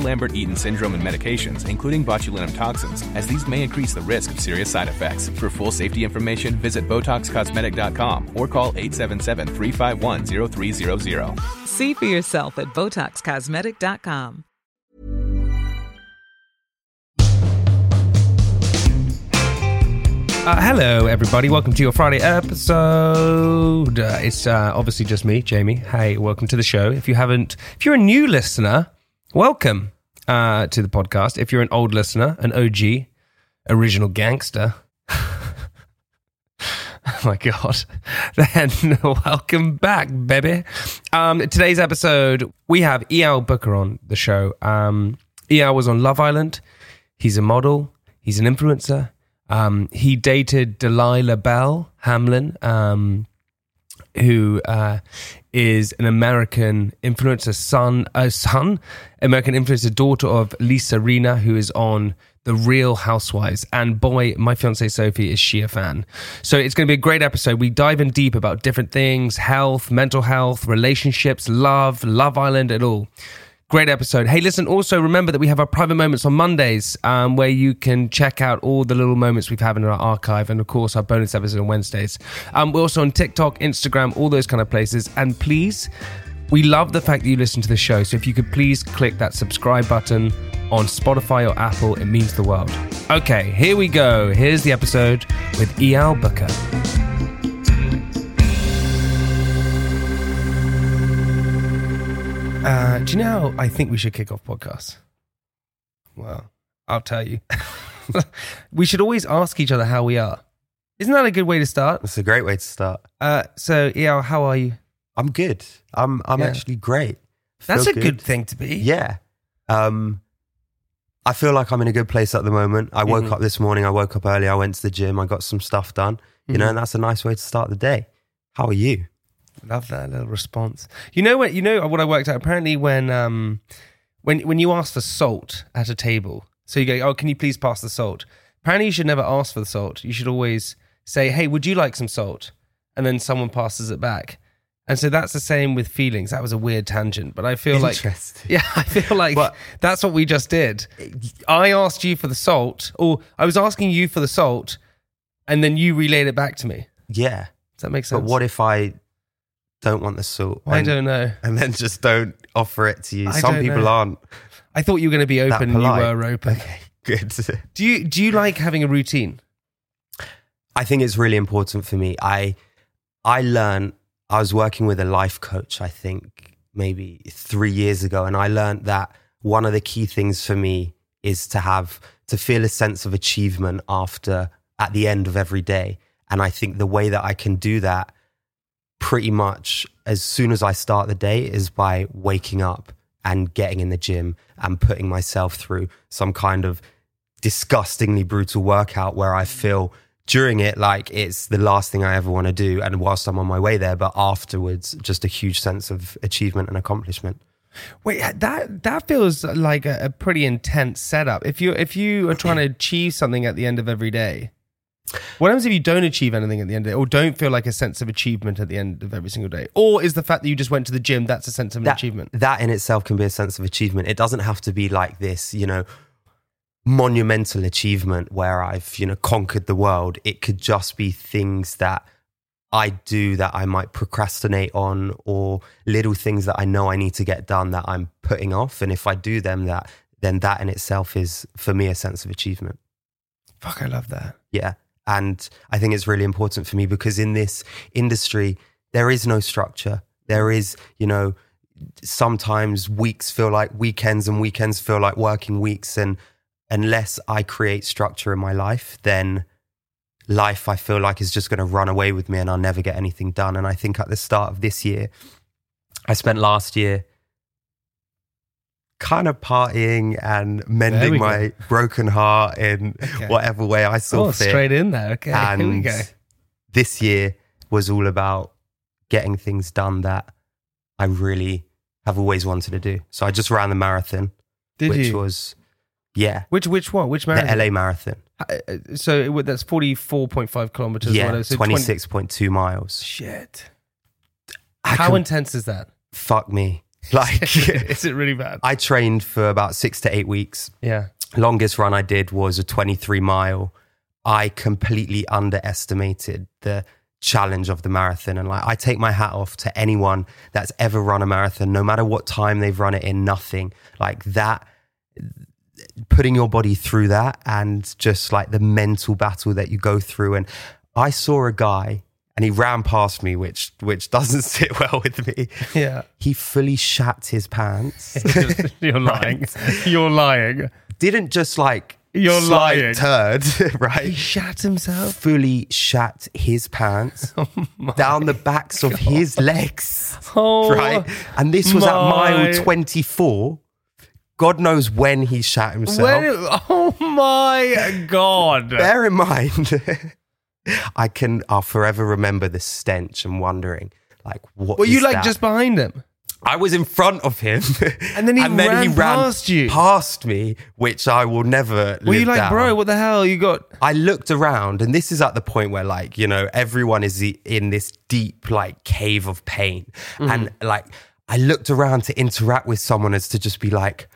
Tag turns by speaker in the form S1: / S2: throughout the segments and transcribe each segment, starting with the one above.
S1: Lambert Eaton syndrome and medications, including botulinum toxins, as these may increase the risk of serious side effects. For full safety information, visit BotoxCosmetic.com or call 877 351 0300.
S2: See for yourself at BotoxCosmetic.com.
S3: Uh, hello, everybody. Welcome to your Friday episode. Uh, it's uh, obviously just me, Jamie. Hey, welcome to the show. If you haven't, if you're a new listener, welcome uh, to the podcast. If you're an old listener, an OG, original gangster, oh my god, then welcome back, baby. Um, today's episode, we have Eyal Booker on the show. Um, Eyal was on Love Island. He's a model. He's an influencer. Um, he dated Delilah Belle Hamlin, um, who uh, is an American influencer son, uh, son, American influencer daughter of Lisa Rinna, who is on The Real Housewives. And boy, my fiance Sophie is she a fan. So it's going to be a great episode. We dive in deep about different things health, mental health, relationships, love, Love Island, and all. Great episode. Hey, listen, also remember that we have our private moments on Mondays um, where you can check out all the little moments we've had in our archive and, of course, our bonus episode on Wednesdays. Um, we're also on TikTok, Instagram, all those kind of places. And please, we love the fact that you listen to the show. So if you could please click that subscribe button on Spotify or Apple, it means the world. Okay, here we go. Here's the episode with Eyal Booker. Uh, do you know how I think we should kick off podcasts? Well, I'll tell you. we should always ask each other how we are. Isn't that a good way to start?
S4: That's a great way to start.
S3: Uh, so, Eyal, how are you?
S4: I'm good. I'm I'm
S3: Yeah.
S4: actually great.
S3: That's a good thing to be.
S4: Yeah. Um I feel like I'm in a good place at the moment. I woke
S3: Mhm.
S4: up this morning, I woke up early, I went to the gym, I got some stuff done. You know,
S3: Mhm.
S4: and that's a nice way to start the day. How are you?
S3: Love that little response. You know what? You know what I worked out. Apparently, when um, when when you ask for salt at a table, so you go, "Oh, can you please pass the salt?" Apparently, you should never ask for the salt. You should always say, "Hey, would you like some salt?" And then someone passes it back. And so that's the same with feelings. That was a weird tangent, but I feel like yeah, I feel like
S4: But-
S3: that's what we just did. I asked you for the salt, or I was asking you for the salt, and then you relayed it back to me.
S4: Yeah.
S3: Does that make sense?
S4: But what if I don't want the salt?
S3: I
S4: and,
S3: don't know.
S4: and then just don't offer it to you.
S3: I
S4: Some people
S3: know.
S4: aren't
S3: I thought you were going to be open. You were open.
S4: Okay, good.
S3: Do you do you like having a routine?
S4: I think it's really important for me. I I learned I was working with a life coach, I think maybe three years ago, and I learned that one of the key things for me is to have to feel a sense of achievement after at the end of every day. And I think the way that I can do that pretty much as soon as I start the day is by waking up and getting in the gym and putting myself through some kind of disgustingly brutal workout where I feel during it like it's the last thing I ever want to do and whilst I'm on my way there but afterwards just a huge sense of achievement and accomplishment
S3: Wait, that that feels like a, a pretty intense setup. If you if you are trying to achieve something at the end of every day, what happens if you don't achieve anything at the end of it, or don't feel like a sense of achievement at the end of every single day? Or is the fact that you just went to the gym that's a sense of
S4: that,
S3: achievement?
S4: that in itself can be a sense of achievement it doesn't have to be like this you know monumental achievement where I've you know conquered the world it could just be things that I do that I might procrastinate on or little things that I know I need to get done that I'm putting off and if I do them that then that in itself is for me a sense of achievement
S3: Fuck, I love that.
S4: yeah. And I think it's really important for me because in this industry, there is no structure. There is, you know, sometimes weeks feel like weekends and weekends feel like working weeks. And unless I create structure in my life, then life I feel like is just going to run away with me and I'll never get anything done. And I think at the start of this year, I spent last year kind of partying and mending my broken heart in
S3: Okay.
S4: whatever way I saw
S3: Oh,
S4: fit.
S3: straight in there. Okay, here we
S4: and
S3: go.
S4: this year was all about getting things done that I really have always wanted to do. So I just ran the marathon,
S3: Did
S4: which
S3: you?
S4: was yeah,
S3: which which one? Which marathon?
S4: the LA marathon.
S3: Uh, So it, that's forty four point five kilometers.
S4: yeah.
S3: So
S4: 26.2 miles.
S3: Shit.
S4: I
S3: How
S4: can-
S3: intense is that?
S4: fuck me. Like
S3: is it really bad?
S4: I trained for about 6 to 8 weeks.
S3: yeah.
S4: longest run I did was a 23 mile. I completely underestimated the challenge of the marathon. And like, I take my hat off to anyone that's ever run a marathon, no matter what time they've run it in, nothing like that. Putting your body through that and just like the mental battle that you go through. And I saw a guy and he ran past me, which, which doesn't sit well with me.
S3: Yeah.
S4: He fully shat his pants.
S3: You're lying. You're lying.
S4: Didn't just like
S3: You're lying.
S4: turd, right?
S3: He shat himself.
S4: Fully shat his pants oh down the backs of his legs,
S3: Oh,
S4: right? And this was at mile 24. God knows when he shat himself.
S3: When, oh my god!
S4: Bear in mind, I can, I'll forever remember the stench and wondering, like, what
S3: Were you like
S4: that?
S3: just behind him?
S4: I was in front of him,
S3: And then he ran past you.
S4: past me, which I will never.
S3: Were you like,
S4: down.
S3: bro? What the hell? You got?
S4: I looked around, and this is at the point where, like, you know, everyone is in this deep, like, cave of pain.
S3: Mm-hmm.
S4: And, like, I looked around to interact with someone as to just be like,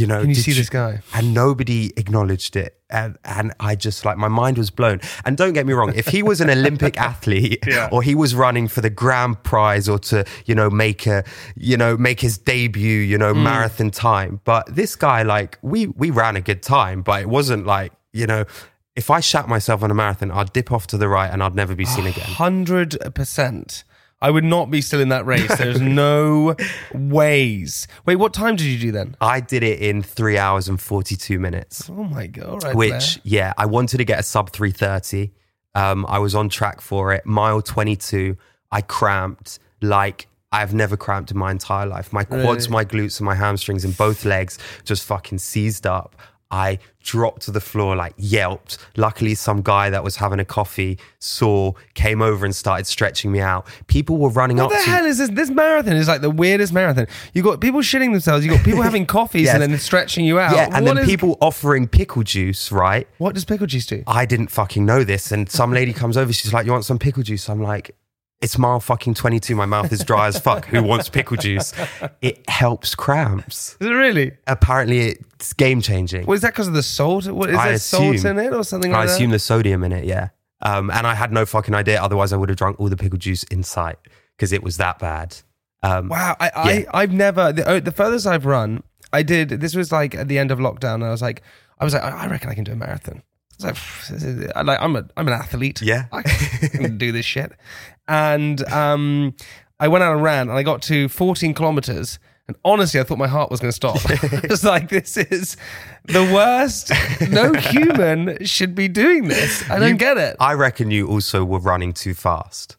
S4: you know,
S3: Can you see this guy?
S4: And nobody acknowledged it. And, and I just, like, my mind was blown. And don't get me wrong, if he was an Olympic athlete
S3: Yeah.
S4: or he was running for the grand prize or to, you know, make a, you know, make his debut, you know,
S3: Mm.
S4: marathon time. But this guy, like, we, we ran a good time, but it wasn't like, you know, if I shat myself on a marathon, I'd dip off to the right and I'd never be seen again.
S3: Hundred percent. I would not be still in that race. There's no ways. Wait, what time did you do then?
S4: I did it in three hours and 42 minutes.
S3: Oh my god! Right
S4: which
S3: there.
S4: yeah i wanted to get a sub 330 um i was on track for it mile 22 i cramped like I've never cramped in my entire life. My quads,
S3: Really?
S4: my glutes, and my hamstrings in both legs just fucking seized up. I dropped to the floor, like yelped. Luckily, some guy that was having a coffee saw, came over and started stretching me out. People were running
S3: What
S4: up
S3: the
S4: to
S3: hell is this? This marathon is like the weirdest marathon. You got people shitting themselves. You got people having coffees
S4: Yes.
S3: and then stretching you out.
S4: yeah, and
S3: What
S4: then
S3: is-
S4: people offering pickle juice, right?
S3: What does pickle juice do?
S4: I didn't fucking know this. And some lady comes over, she's like, You want some pickle juice? I'm like, It's mile fucking 22. My mouth is dry as fuck. Who wants pickle juice? It helps cramps.
S3: Is it really?
S4: Apparently, it's game changing.
S3: What is that because of the salt? What is
S4: I
S3: there salt in it or something
S4: I
S3: like
S4: assume
S3: that?
S4: there's sodium in it, yeah. Um, and I had no fucking idea. Otherwise, I would have drunk all the pickle juice in sight because it was that bad. Um,
S3: Wow, I,
S4: Yeah.
S3: I I've never the, oh, the furthest I've run. I did. This was like at the end of lockdown, and I was like, I was like, I I reckon I can do a marathon. I like, "Pff, this is- I like I'm a I'm an athlete.
S4: Yeah.
S3: I can do this shit. And um, I went out and ran, and I got to 14 kilometers. And honestly, I thought my heart was going to stop. I was like, this is the worst. No human should be doing this. I don't
S4: You-
S3: get it.
S4: I reckon you also were running too fast.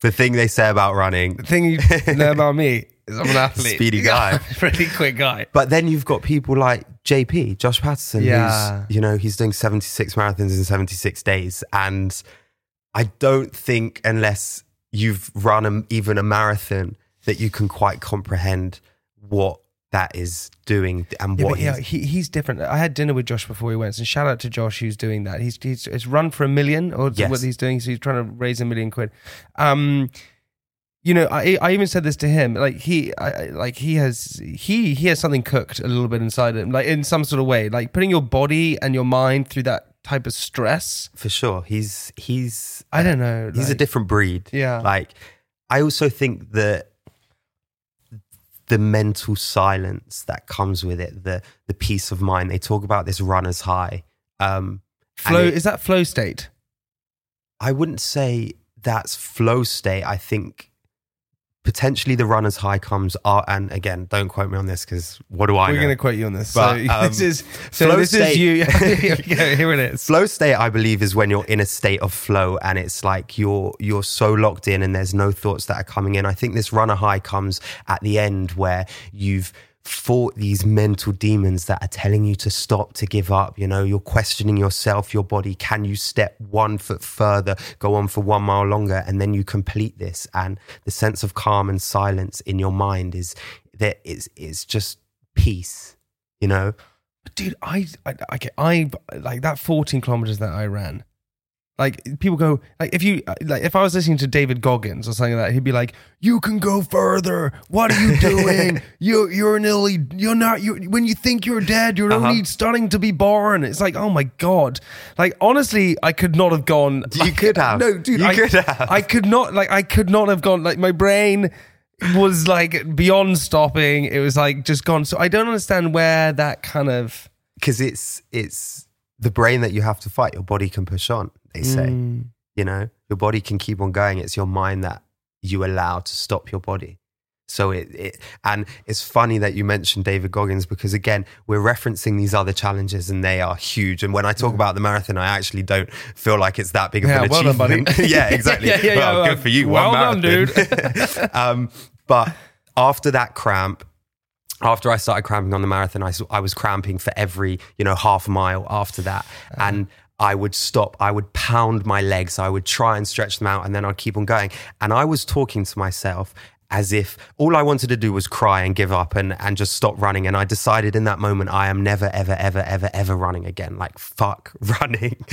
S4: The thing they say about running,
S3: the thing you know about me I'm an athlete.
S4: Speedy guy.
S3: really quick guy.
S4: But then you've got people like JP, Josh Patterson,
S3: Yeah.
S4: who's, you know, he's doing 76 marathons in 76 days. And I don't think, unless you've run a, even a marathon, that you can quite comprehend what that is doing and
S3: Yeah,
S4: what
S3: yeah,
S4: he's.
S3: he, he's different. I had dinner with Josh before he went, and shout out to Josh who's doing that. He's he's, he's run for a million, or
S4: Yes.
S3: what he's doing. So he's trying to raise a million quid. Um, you know, I I even said this to him. Like he, I, like he has he he has something cooked a little bit inside him, like in some sort of way. Like putting your body and your mind through that type of stress.
S4: For sure. He's, he's,
S3: I don't know.
S4: he's a different breed.
S3: Yeah.
S4: Like, I also think that the mental silence that comes with it, the the peace of mind. They talk about this runner's high. Um,
S3: flow.
S4: it-
S3: is that flow state?
S4: I wouldn't say that's flow state. I think potentially the runner's high comes are and again don't quote me on this because what do I
S3: We're
S4: know?
S3: to quote you on this.
S4: But,
S3: so
S4: um,
S3: this is so
S4: flow
S3: this
S4: state-
S3: is you. go, here it is.
S4: flow state i believe is when you're in a state of flow and it's like you're you're so locked in and there's no thoughts that are coming in i think this runner high comes at the end where you've fought these mental demons that are telling you to stop to give up. You know you're questioning yourself your body. Can you step one foot further go on for one mile longer? And then you complete this. And the sense of calm and silence in your mind is that is is just peace you know?
S3: Dude i i okay i like that 14 kilometers that i ran like people go like if you like if i was listening to david goggins or something like that he'd be like you can go further what are you doing you you're nearly you're not you when you think you're dead you're
S4: Uh-huh.
S3: only starting to be born it's like oh my god like honestly i could not have gone
S4: You
S3: like-
S4: could have.
S3: no dude
S4: You
S3: I,
S4: could have.
S3: I could not like I could not have gone like my brain was like beyond stopping it was like just gone so i don't understand where that kind of
S4: because it's it's the brain that you have to fight. Your body can push on. They say,
S3: Mm.
S4: you know, your body can keep on going. It's your mind that you allow to stop your body. So it, it and it's funny that you mentioned David Goggins because again we're referencing these other challenges and they are huge. And when I talk about the marathon, I actually don't feel like it's that big of
S3: Yeah,
S4: an
S3: well done, buddy.
S4: achievement. yeah, exactly.
S3: Yeah, yeah, yeah,
S4: well,
S3: well,
S4: good for you.
S3: well
S4: One
S3: done,
S4: dude. um, but after that cramp, after I started cramping on the marathon, I, I was cramping for every, you know, half mile after that. And I would stop, I would pound my legs, I would try and stretch them out, and then I'd keep on going. And I was talking to myself as if all I wanted to do was cry and give up and, and just stop running. And I decided in that moment, I am never, ever, ever, ever, ever running again. Like, fuck running.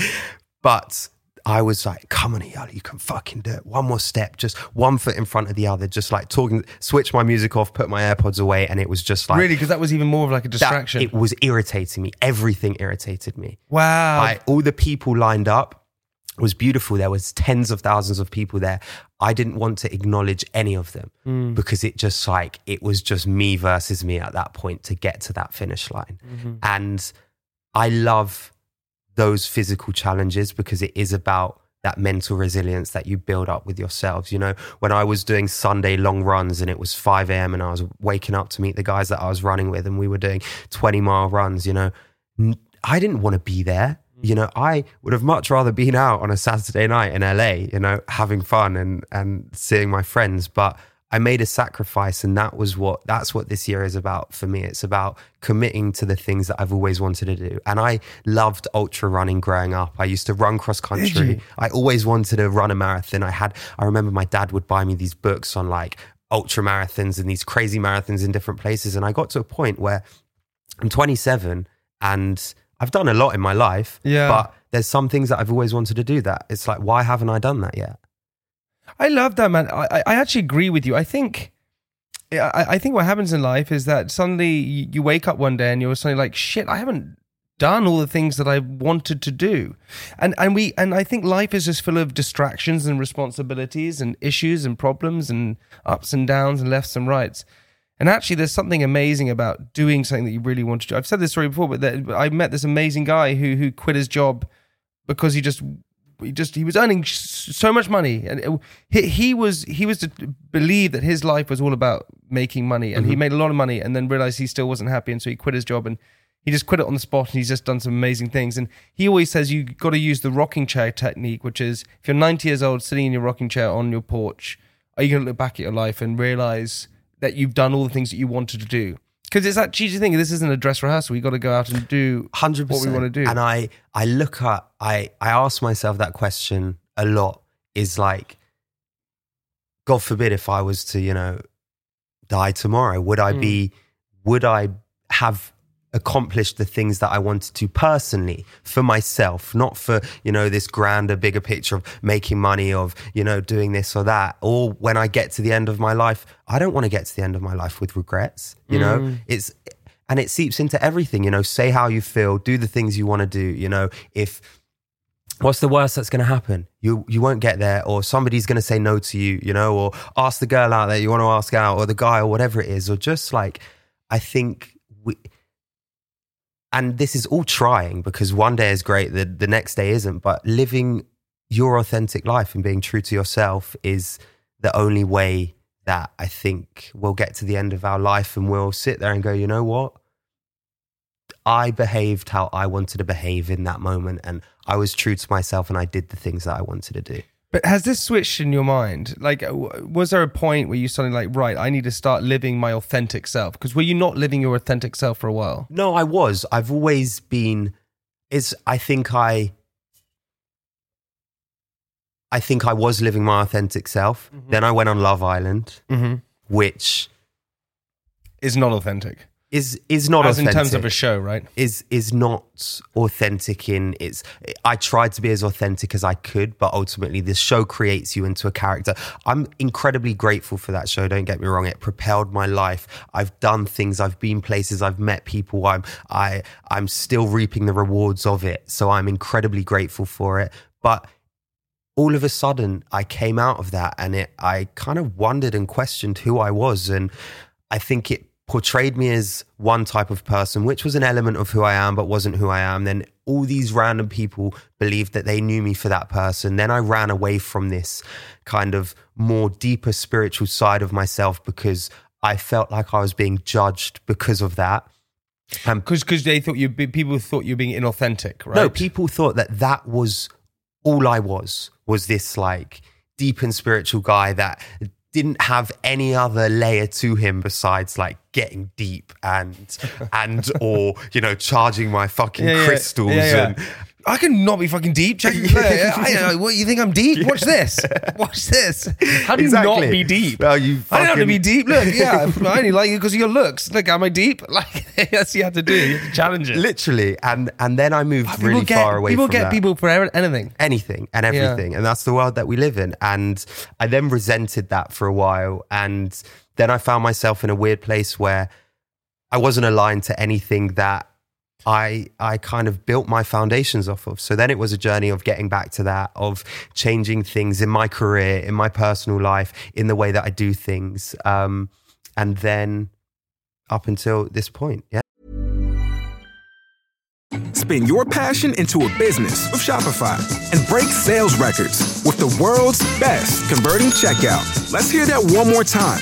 S4: But I was like, come on, Eyal, you can fucking do it. One more step, just one foot in front of the other, just like talking, switch my music off, put my AirPods away. And it was just like,
S3: really because that was even more of like a
S4: that-
S3: distraction
S4: it was irritating me. Everything irritated me.
S3: wow
S4: Like all the people lined up was beautiful. There was tens of thousands of people there. I didn't want to acknowledge any of them
S3: Hmm.
S4: because it just like it was just me versus me at that point to get to that finish line.
S3: Mm-hmm.
S4: And I love those physical challenges because it is about that mental resilience that you build up with yourselves. You know, when I was doing Sunday long runs and it was 5 a.m. and I was waking up to meet the guys that I was running with and we were doing 20 mile runs, you know, I didn't want to be there. Mm. You know, I would have much rather been out on a Saturday night in LA, you know, having fun and, and seeing my friends. But I made a sacrifice and that was what that's what this year is about for me. It's about committing to the things that I've always wanted to do. And I loved ultra running growing up. I used to run cross country. I always wanted to run a marathon. I had I remember my dad would buy me these books on like ultra marathons and these crazy marathons in different places. And I got to a point where I'm 27 and I've done a lot in my life.
S3: Yeah.
S4: But there's some things that I've always wanted to do that. It's like, why haven't I done that yet?
S3: I love that, man. I, I- actually agree with you. I think, I, I think what happens in life is that suddenly you wake up one day and you're suddenly like, shit, I haven't done all the things that I wanted to do, and and we and I think life is just full of distractions and responsibilities and issues and problems and ups and downs and lefts and rights. And actually, there's something amazing about doing something that you really want to do. I've said this story before, but that, I met this amazing guy who who quit his job because he just he just he was earning so much money. And it- he, he was he was to believe that his life was all about making money. And he mm-hmm. made a lot of money and then realized he still wasn't happy. And so he quit his job and he just quit it on the spot. And he's just done some amazing things. And he always says you got to use the rocking chair technique which is if you're 90 years old sitting in your rocking chair on your porch are you going to look back at your life and realize that you've done all the things that you wanted to do because it's that cheesy thing this isn't a dress rehearsal you got to go out and do
S4: hundred
S3: what we want to do
S4: And I, I look at, I, I ask myself that question a lot. Is like, God forbid, if I was to, you know, die tomorrow, would I be, hmm. would I have accomplished the things that I wanted to personally for myself, not for, you know, this grander, bigger picture of making money, of, you know, doing this or that. Or when I get to the end of my life, I don't want to get to the end of my life with regrets. You know, mm. it's, and it seeps into everything, you know, say how you feel, do the things you want to do, you know, if, what's the worst that's going to happen? You you won't get there, or somebody's going to say no to you, you know, or ask the girl out there you want to ask out, or the guy, or whatever it is, or just like I think we. And this is all trying because one day is great, the the next day isn't. But living your authentic life and being true to yourself is the only way that I think we'll get to the end of our life and we'll sit there and go, you know what? I behaved how I wanted to behave in that moment, and I was true to myself, and I did the things that I wanted to do.
S3: But has this switched in your mind? Like, was there a point where you suddenly like, right, I need to start living my authentic self? Because were you not living your authentic self for a while?
S4: No, I was. I've always been. Is I think I. I think I was living my authentic self. Then I went on Love Island,
S3: Mm-hmm.
S4: which
S3: Is not authentic.
S4: Is is not
S3: As
S4: authentic.
S3: in terms of a show, right?
S4: is is not authentic in its I tried to be as authentic as I could but ultimately this show creates you into a character. I'm incredibly grateful for that show don't get me wrong. It propelled my life. I've done things I've been places I've met people I'm I I'm still reaping the rewards of it. So I'm incredibly grateful for it. But all of a sudden I came out of that and it I kind of wondered and questioned who I was. And I think it portrayed me as one type of person which was an element of who I am but wasn't who I am. Then all these random people believed that they knew me for that person. Then I ran away from this kind of more deeper spiritual side of myself because I felt like I was being judged because of that. Um,
S3: Because they thought you people thought you were being inauthentic, right?
S4: no, people thought that that was all I was, was this like deep and spiritual guy that didn't have any other layer to him besides like getting deep and and or you know charging my fucking
S3: Yeah,
S4: crystals
S3: yeah, yeah.
S4: and
S3: I can not be fucking deep. Check it out. I don't know. What you think I'm deep? Watch this. Watch this. How do you
S4: Exactly.
S3: not be deep?
S4: Well, you
S3: I don't have to
S4: fucking-
S3: be deep. Look, yeah, I only like you because of your looks. Look, am I deep? Like that's what you have to do. You have to challenge it.
S4: literally and and then I moved
S3: People
S4: really
S3: get,
S4: far away
S3: People
S4: from
S3: get
S4: that.
S3: people for anything.
S4: anything and everything. And that's the world that we live in. And I then resented that for a while. And then I found myself in a weird place where I wasn't aligned to anything that I I kind of built my foundations off of. So then it was a journey of getting back to that, of changing things in my career, in my personal life, in the way that I do things. Um, and then up until this point, yeah.
S5: Spin your passion into a business with Shopify and break sales records with the world's best converting checkout. Let's hear that one more time.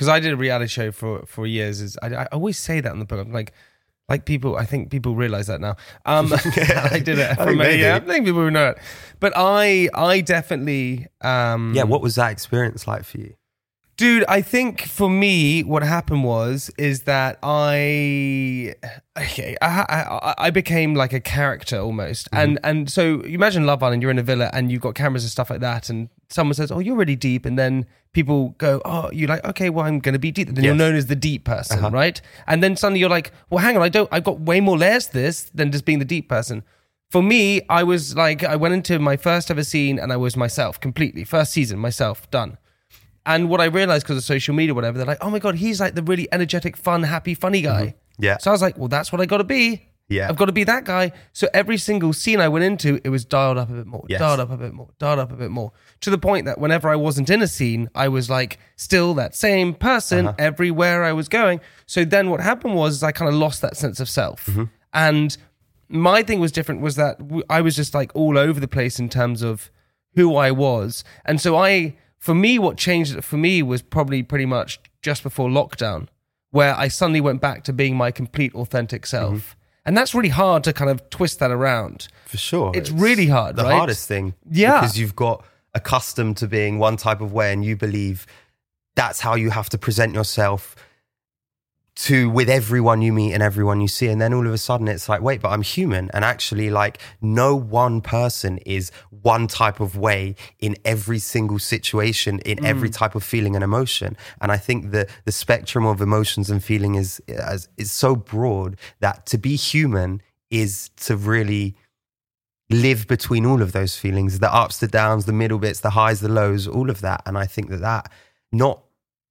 S3: because I did a reality show for for years. Is I, I always say that on the book. I'm like, like people. I think people realize that now. Um, yeah, I did it
S4: I think maybe.
S3: Yeah, I think people know it. But I, I definitely, um,
S4: Yeah. What was that experience like for you?
S3: Dude, I think for me, what happened was is that I okay, I, I, I became like a character almost, mm-hmm. and and so you imagine Love Island, you're in a villa and you've got cameras and stuff like that, and someone says, "Oh, you're really deep," and then people go, "Oh, you're like, okay, well, I'm going to be deep." Then you're known as the deep person, uh-huh. right? And then suddenly you're like, "Well, hang on, I don't, I've got way more layers to this than just being the deep person." For me, I was like, I went into my first ever scene and I was myself completely. First season, myself, done. And what I realized because of social media, whatever, they're like, oh my God, he's like the really energetic, fun, happy, funny guy.
S4: Yeah.
S3: So I was like, well, that's what I got to be.
S4: Yeah.
S3: I've got to be that guy. So every single scene I went into, it was dialed up a bit more,
S4: Yes.
S3: dialed up a bit more, dialed up a bit more. To the point that whenever I wasn't in a scene, I was like still that same person
S4: Uh-huh.
S3: everywhere I was going. So then what happened was I kind of lost that sense of self.
S4: Mm-hmm.
S3: And my thing was different was that I was just like all over the place in terms of who I was. And so I, for me, what changed it for me was probably pretty much just before lockdown, where I suddenly went back to being my complete authentic self.
S4: Mm-hmm.
S3: And that's really hard to kind of twist that around.
S4: For sure.
S3: It's really hard,
S4: The
S3: right?
S4: hardest thing.
S3: Yeah.
S4: Because you've got accustomed to being one type of way and you believe that's how you have to present yourself to with everyone you meet and everyone you see and then all of a sudden it's like wait but i'm human. And actually like no one person is one type of way in every single situation in every mm. type of feeling and emotion. And i think the the spectrum of emotions and feeling is is, is so broad that to be human is to really live between all of those feelings the ups the downs the middle bits the highs the lows all of that. And i think that that not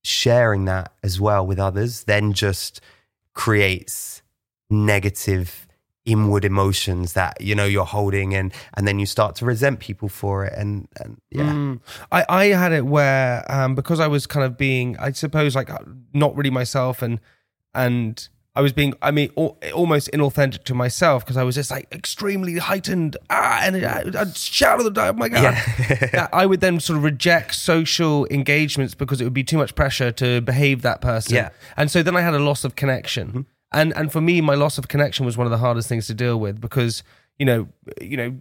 S4: sharing that as well with others then just creates negative inward emotions that you know you're holding and and then you start to resent people for it and and yeah
S3: Mm. I, I had it where um, because I was kind of being, I suppose, like uh, not really myself, and and I was being, I mean, al- almost inauthentic to myself because I was just like extremely heightened, ah, and I, I'd shout at the oh my god. That I would then sort of reject social engagements because it would be too much pressure to behave that person,
S4: Yeah.
S3: and so then I had a loss of connection,
S4: Mm-hmm.
S3: and and for me, my loss of connection was one of the hardest things to deal with because you know, you know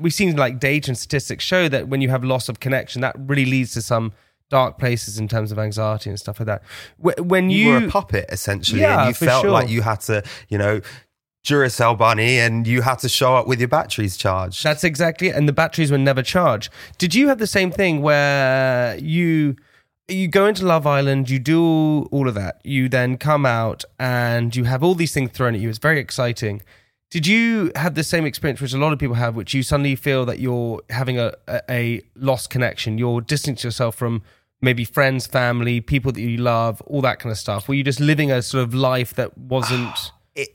S3: we've seen like data and statistics show that when you have loss of connection, that really leads to some dark places in terms of anxiety and stuff like that. When you,
S4: you, were a puppet essentially
S3: Yeah,
S4: and you felt
S3: sure.
S4: like you had to you know Duracell bunny and you had to show up with your batteries charged
S3: that's exactly it. And the batteries were never charged. Did you have the same thing where you you go into Love Island, you do all of that, you then come out and you have all these things thrown at you. It's very exciting. Did you have the same experience, which a lot of people have, which you suddenly feel that you're having a, a, a lost connection? You're distancing yourself from maybe friends, family, people that you love, all that kind of stuff. Were you just living a sort of life that wasn't?
S4: it,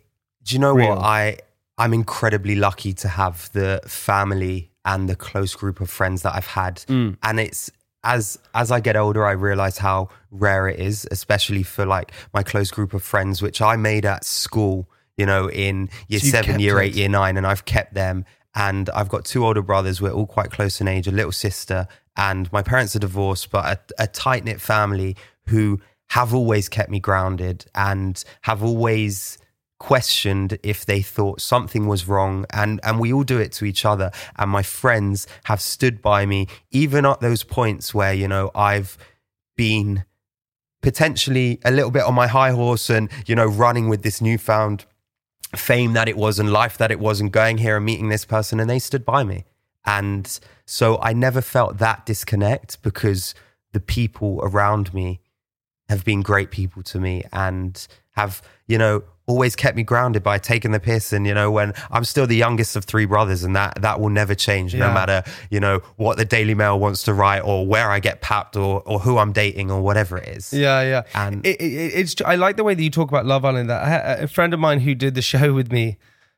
S4: do you know
S3: Real.
S4: what I I'm incredibly lucky to have the family and the close group of friends that I've had
S3: Mm.
S4: and it's as as I get older I realize how rare it is especially for like my close group of friends which I made at school you know in year
S3: So
S4: 7
S3: kept
S4: year
S3: it.
S4: 8 year 9 and I've kept them and I've got two older brothers. We're all quite close in age a little sister and my parents are divorced but a, a tight knit family who have always kept me grounded and have always questioned if they thought something was wrong. And and we all do it to each other. And my friends have stood by me even at those points where you know I've been potentially a little bit on my high horse and you know running with this newfound fame that it was and life that it was and going here and meeting this person and they stood by me. And so I never felt that disconnect because the people around me have been great people to me and have, you know, always kept me grounded by taking the piss. And, you know, when I'm still the youngest of three brothers and that, that will never change no matter, you know, what the Daily Mail wants to write or where I get papped or, or who I'm dating or whatever it is.
S3: Yeah, yeah.
S4: And-
S3: it, it, it's I like the way that you talk about Love Island. That I a friend of mine who did the show with me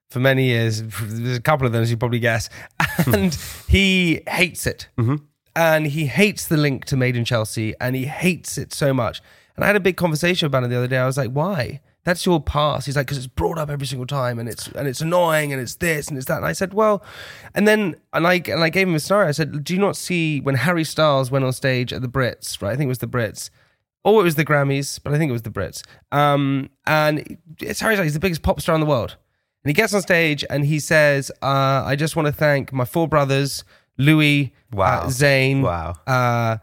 S3: for many years. There's a couple of them, as you probably guess, and he hates it. Mm-hmm. And he hates the link to Made in Chelsea, and he hates it so much. And I had a big conversation about it the other day. I was like, "Why? That's your past." He's like, "Because it's brought up every single time, and it's and it's annoying, and it's this and it's that." And I said, "Well," and then and I and I gave him a scenario. I said, "Do you not see when Harry Styles went on stage at the Brits? Right? I think it was the Brits." or it was the Grammys, but I think it was the Brits. Um, and it's Harry Styles. He's the biggest pop star in the world. And he gets on stage and he says, uh, "I just want to thank my four brothers, Louis,
S4: Wow.
S3: uh, Zayn,
S4: Wow.
S3: uh,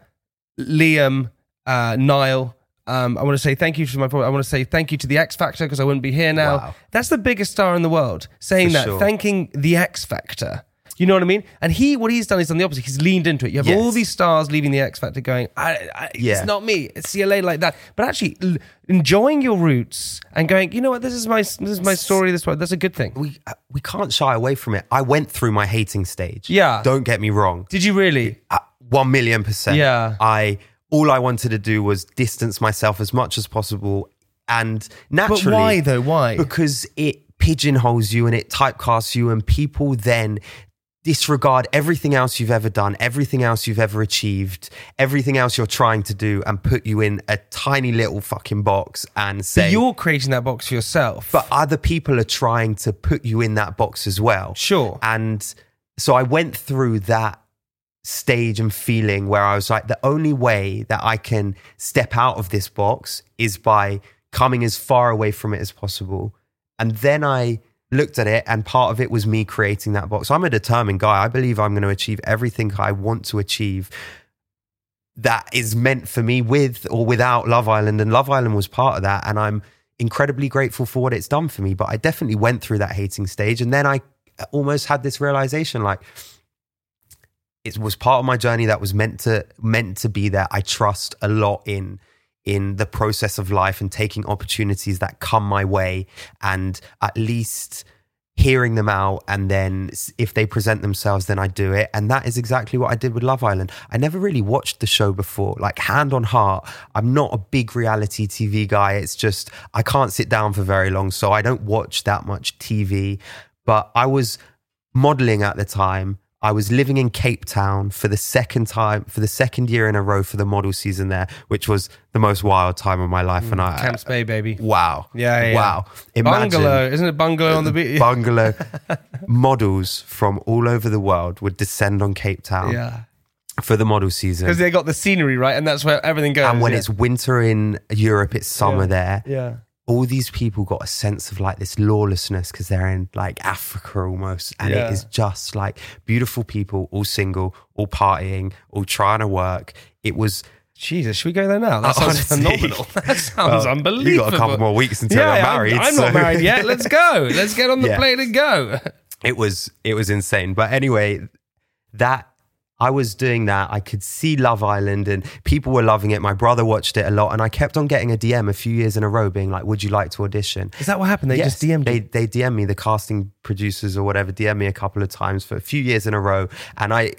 S3: Liam, uh, Niall." Um, I want to say thank you to my. I want to say thank you to the X Factor because I wouldn't be here now.
S4: Wow.
S3: That's the biggest star in the world saying
S4: For
S3: that,
S4: sure.
S3: thanking the X Factor. You know what I mean? And he, what he's done is done the opposite. He's leaned into it. You have
S4: Yes.
S3: all these stars leaving the X Factor, going, I, I,
S4: Yeah.
S3: "It's not me. It's CLA like that." But actually, l- enjoying your roots and going, you know what? This is my this is my story. This one. That's a good thing.
S4: We, uh, we can't shy away from it. I went through my hating stage.
S3: Yeah.
S4: Don't get me wrong.
S3: Did you really?
S4: Uh, one million percent.
S3: Yeah.
S4: I all I wanted to do was distance myself as much as possible, and naturally.
S3: But why though? Why?
S4: Because it pigeonholes you and it typecasts you, and people then disregard everything else you've ever done, everything else you've ever achieved, everything else you're trying to do, and put you in a tiny little fucking box and say.
S3: But you're creating that box for yourself.
S4: but other people are trying to put you in that box as well.
S3: Sure.
S4: And so I went through that stage and feeling where I was like, the only way that I can step out of this box is by coming as far away from it as possible. And then I looked at it, and part of it was me creating that box. I'm a determined guy. I believe I'm going to achieve everything I want to achieve that is meant for me with or without Love Island. And Love Island was part of that. And I'm incredibly grateful for what it's done for me. But I definitely went through that hating stage. And then I almost had this realization like, it was part of my journey that was meant to meant to be there. I trust a lot in in the process of life and taking opportunities that come my way and at least hearing them out and then if they present themselves then I do it and that is exactly what I did with Love Island. I never really watched the show before like hand on heart I'm not a big reality TV guy it's just I can't sit down for very long so I don't watch that much TV but I was modeling at the time I was living in Cape Town for the second time for the second year in a row for the model season there which was the most wild time of my life and mm, I
S3: Camps Bay, baby.
S4: wow
S3: Yeah, yeah,
S4: wow Imagine-
S3: Bungalow, isn't it bungalow on the beach?
S4: bungalow models from all over the world would descend on Cape Town
S3: yeah,
S4: for the model season.
S3: because they got the scenery right, and that's where everything goes.
S4: and when
S3: yeah.
S4: it's winter in Europe, it's summer there.
S3: yeah,
S4: All these people got a sense of like this lawlessness because they're in like Africa almost. And
S3: Yeah.
S4: it is just like beautiful people, all single, all partying, all trying to work. It was
S3: Jesus, should we go there now? That sounds
S4: Honestly.
S3: phenomenal. That sounds
S4: well,
S3: unbelievable.
S4: You got a couple more weeks until
S3: yeah,
S4: I'm
S3: I'm-
S4: married.
S3: I'm,
S4: so-
S3: not married yet. Let's go. Let's get on the
S4: Yeah.
S3: plane and go.
S4: it was it was insane but anyway that i was doing that i could see love island and people were loving it my brother watched it a lot and i kept on getting a dm a few years in a row being like would you like to audition
S3: Is that what happened? They
S4: Yes,
S3: just DM'd
S4: they,
S3: you.
S4: they DM me the casting producers or whatever dm me a couple of times for a few years in a row and i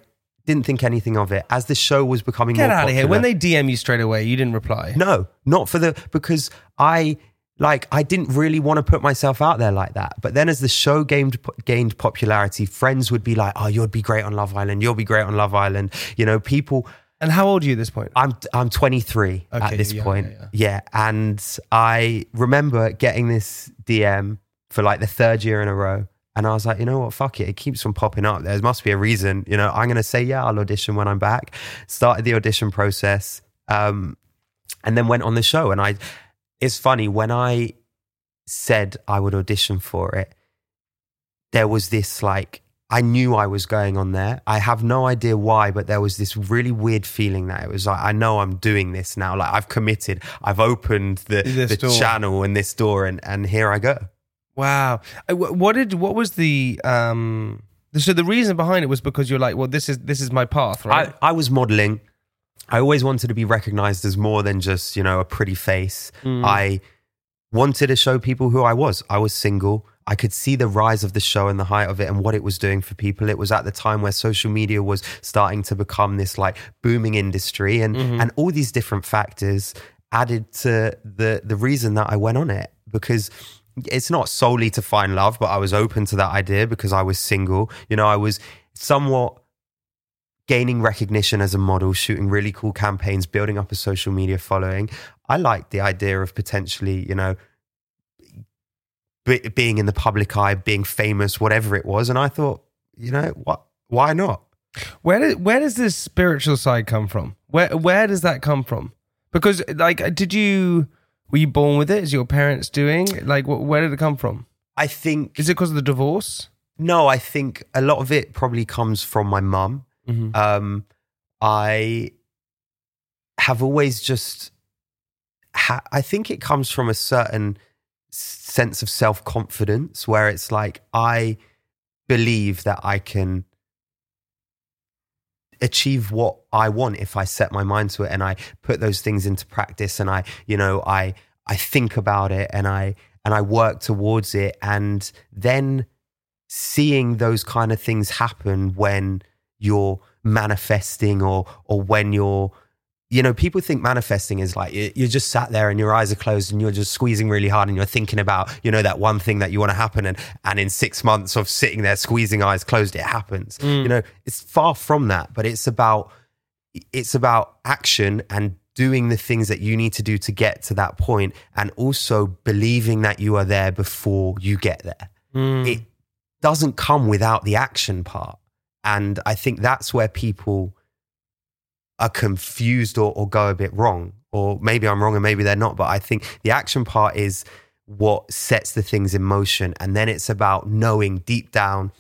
S4: didn't think anything of it as the show was becoming
S3: Get out of here. When they DM you straight away, you didn't reply.
S4: no, not for the because I like I didn't really want to put myself out there like that. But then as the show gained gained popularity, friends would be like, "Oh, you'd be great on Love Island. You'll be great on Love Island." You know, people.
S3: And how old are you at this point?
S4: I'm I'm 23
S3: Okay,
S4: at this
S3: yeah,
S4: point.
S3: yeah,
S4: Yeah, and I remember getting this DM for like the third year in a row. And I was like, you know what, fuck it. It keeps on popping up. There must be a reason. You know, I'm going to say, yeah, I'll audition when I'm back. Started the audition process. Um, and then went on the show. And I, it's funny when I said I would audition for it, there was this like, I knew I was going on there. I have no idea why, but there was this really weird feeling that it was like, I know I'm doing this now. Like I've committed, I've opened the,
S3: This
S4: the
S3: door.
S4: channel and this door and, and here I go.
S3: Wow. Uh, What did? What was the? um So the reason behind it was because you're like, well, this is this is my path, right?
S4: I, I was modeling. I always wanted to be recognized as more than just, you know, a pretty face.
S3: Mm.
S4: I wanted to show people who I was. I was single. I could see the rise of the show and the height of it and what it was doing for people. It was at the time where social media was starting to become this like booming industry and
S3: Mm-hmm.
S4: and all these different factors added to the the reason that I went on it because it's not solely to find love, but I was open to that idea because I was single. You know, I was somewhat gaining recognition as a model, shooting really cool campaigns, building up a social media following. I liked the idea of potentially, you know, be, being in the public eye, being famous, whatever it was. And I thought, you know, what? Why not?
S3: Where did where does this spiritual side come from? Where where does that come from? Because like, did you were you born with it? Is your parents doing like wh- where did it come from?
S4: I think
S3: Is it because of the divorce?
S4: no. I think a lot of it probably comes from my mum.
S3: Mm-hmm.
S4: um, I have always just, ha- I think it comes from a certain sense of self confidence where it's like, I believe that I can achieve what I want if I set my mind to it and I put those things into practice and I, you know, I, I think about it and I, and I work towards it. And then seeing those kind of things happen when you're manifesting or or when you're you know people think manifesting is like you- you're just sat there and your eyes are closed and you're just squeezing really hard and you're thinking about you know that one thing that you want to happen and and in 6 months of sitting there squeezing eyes closed it happens. Mm. You know it's far from that but it's about it's about action and doing the things that you need to do to get to that point and also believing that you are there before you get there. Mm. It doesn't come without the action part. And I think that's where people are confused or, or go a bit wrong. Or maybe I'm wrong and maybe they're not. But I think the action part is what sets the things in motion. And then it's about knowing deep down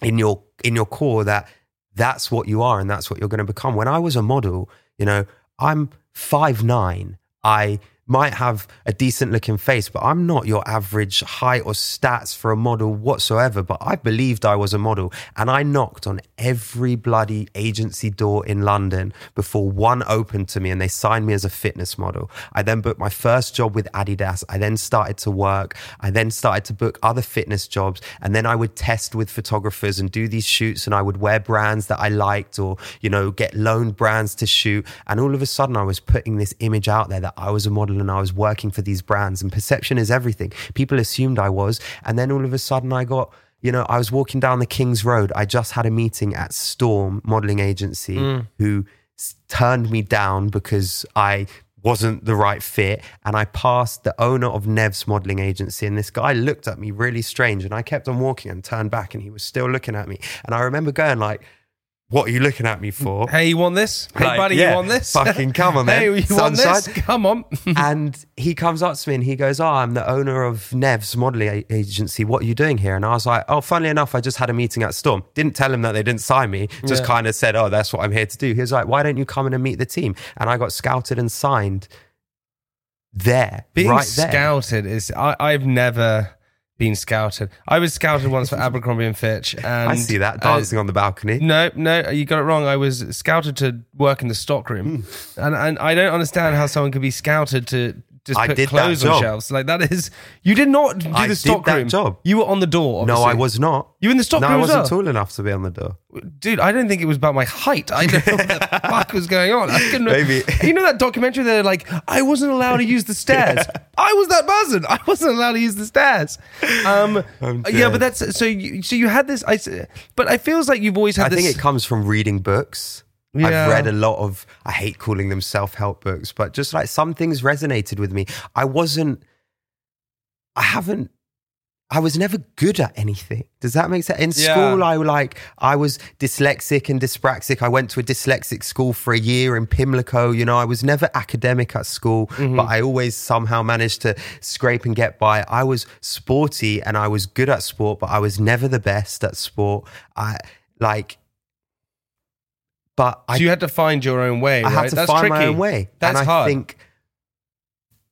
S4: in your in your core that that's what you are and that's what you're going to become. When I was a model, you know, I'm five nine. I might have a decent looking face, but I'm not your average height or stats for a model whatsoever. But I believed I was a model and I knocked on every bloody agency door in London before one opened to me and they signed me as a fitness model. I then booked my first job with Adidas. I then started to work. I then started to book other fitness jobs. And then I would test with photographers and do these shoots and I would wear brands that I liked or, you know, get loaned brands to shoot. And all of a sudden I was putting this image out there that I was a model and I was working for these brands and perception is everything. People assumed I was. And then all of a sudden I got, you know, I was walking down the King's Road. I just had a meeting at Storm Modeling Agency mm. who s- turned me down because I wasn't the right fit. And I passed the owner of Nev's modeling agency. And this guy looked at me really strange. And I kept on walking and turned back and he was still looking at me. And I remember going like, what are you looking at me for?
S3: Hey, you want this? Hey,
S4: Like,
S3: buddy,
S4: yeah,
S3: you want this?
S4: fucking come on, man.
S3: hey, you want this? Come on.
S4: and he comes up to me and he goes, Oh, I'm the owner of Nev's modeling agency. What are you doing here? And I was like, Oh, funnily enough, I just had a meeting at Storm. Didn't tell him that they didn't sign me, just
S3: Yeah.
S4: kind of said, Oh, that's what I'm here to do. He was like, Why don't you come in and meet the team? And I got scouted and signed there,
S3: Being
S4: right there.
S3: scouted is I, I've never been scouted. I was scouted once for Abercrombie and Fitch, and
S4: I see that
S3: uh,
S4: dancing on the balcony.
S3: no, no, you got it wrong. I was scouted to work in the stockroom,
S4: Hmm.
S3: and and I don't understand how someone could be scouted to just
S4: I
S3: put
S4: did that
S3: clothes on shelves. Like that is, you did not do
S4: I
S3: the
S4: did that
S3: stockroom
S4: job.
S3: You were on the door.
S4: no. I was not.
S3: You were in the
S4: No,
S3: stockroom
S4: I wasn't
S3: well?
S4: tall enough to be on the door.
S3: Dude, I don't think it was about my height. I don't know what the fuck was going on. I couldn't.
S4: Maybe.
S3: You know that documentary? They're like, I wasn't allowed to use the stairs. I was that person. I wasn't allowed to use the stairs. Um, yeah, but that's so. You, so you had this. I. But it feels like you've always had
S4: I
S3: this.
S4: think it comes from reading books.
S3: Yeah.
S4: I've read a lot of, I hate calling them self help books, but just like some things resonated with me. I wasn't, I haven't, I was never good at anything. Does that make sense? In
S3: Yeah.
S4: school, I like, I was dyslexic and dyspraxic. I went to a dyslexic school for a year in Pimlico. You know, I was never academic at school,
S3: Mm-hmm.
S4: but I always somehow managed to scrape and get by. I was sporty and I was good at sport, but I was never the best at sport. I like, but
S3: so
S4: I,
S3: you had to find your own way.
S4: I had to
S3: That's
S4: find my own way.
S3: That's
S4: and I
S3: hard.
S4: think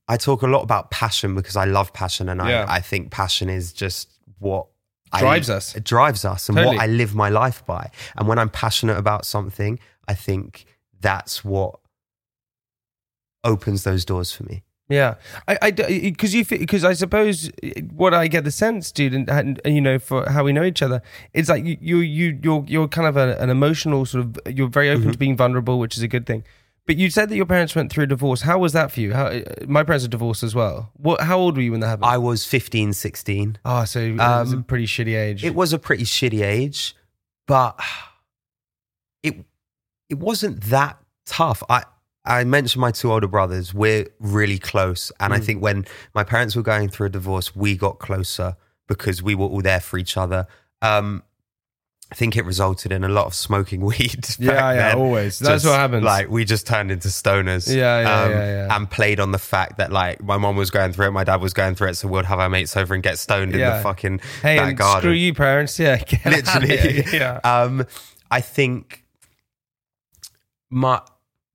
S4: I talk a lot about passion because I love passion, and
S3: Yeah.
S4: I, I think passion is just what I-
S3: Drives us.
S4: It drives us, and
S3: Totally.
S4: what I live my life by. And when I'm passionate about something, I think that's what opens those doors for me.
S3: Yeah, I, I, because you, because I suppose what I get the sense, dude, and, and you know, for how we know each other, it's like you, you, you you're, you're kind of a, an emotional sort of. You're very open
S4: Mm-hmm.
S3: to being vulnerable, which is a good thing. But you said that your parents went through a divorce. How was that for you? How, my parents are divorced as well. What? How old were you when that happened?
S4: I was 15, 16.
S3: oh, so it was a
S4: Um,
S3: pretty shitty age.
S4: It was a pretty shitty age, but it it wasn't that tough. I I mentioned my two older brothers. We're really close, and
S3: Mm.
S4: I think when my parents were going through a divorce, we got closer because we were all there for each other. Um, I think it resulted in a lot of smoking weed.
S3: Yeah, yeah,
S4: then.
S3: always. That's what happens.
S4: Like we just turned into stoners. Um,
S3: Yeah, yeah, yeah, yeah.
S4: And played on the fact that like my mom was going through it, my dad was going through it, so we'd have our mates over and get stoned in the fucking
S3: hey,
S4: back
S3: and
S4: garden
S3: screw you, parents. Yeah, get out of
S4: literally.
S3: Yeah.
S4: Um, I think my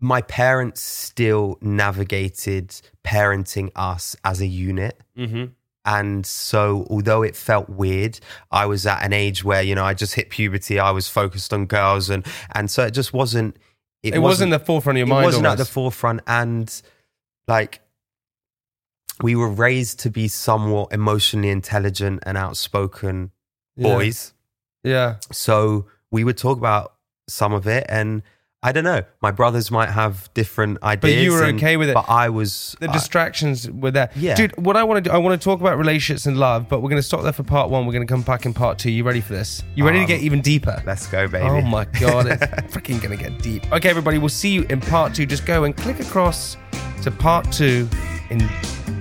S4: my parents still navigated parenting us as a unit.
S3: Mm-hmm.
S4: And so, although it felt weird, I was at an age where you know I just hit puberty. I was focused on girls, and and so it just wasn't.
S3: It, wasn't, the forefront of your mind.
S4: it wasn't at the forefront, and like we were raised to be somewhat emotionally intelligent and outspoken
S3: Yeah.
S4: boys.
S3: Yeah.
S4: So we would talk about some of it, and I don't know. My brothers might have different ideas, But
S3: you were
S4: and-
S3: okay with it.
S4: But I was.
S3: The
S4: I-
S3: distractions were there.
S4: Yeah.
S3: Dude, what I want to do, I want to talk about relationships and love, but we're going to stop there for part one. We're going to come back in part two. You ready for this? You ready to
S4: Um,
S3: get even deeper?
S4: let's go, baby.
S3: Oh my God, it's freaking going to get deep. Okay, everybody, we'll see you in part two. Just go and click across to part two in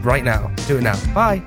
S3: right now. Do it now. Bye.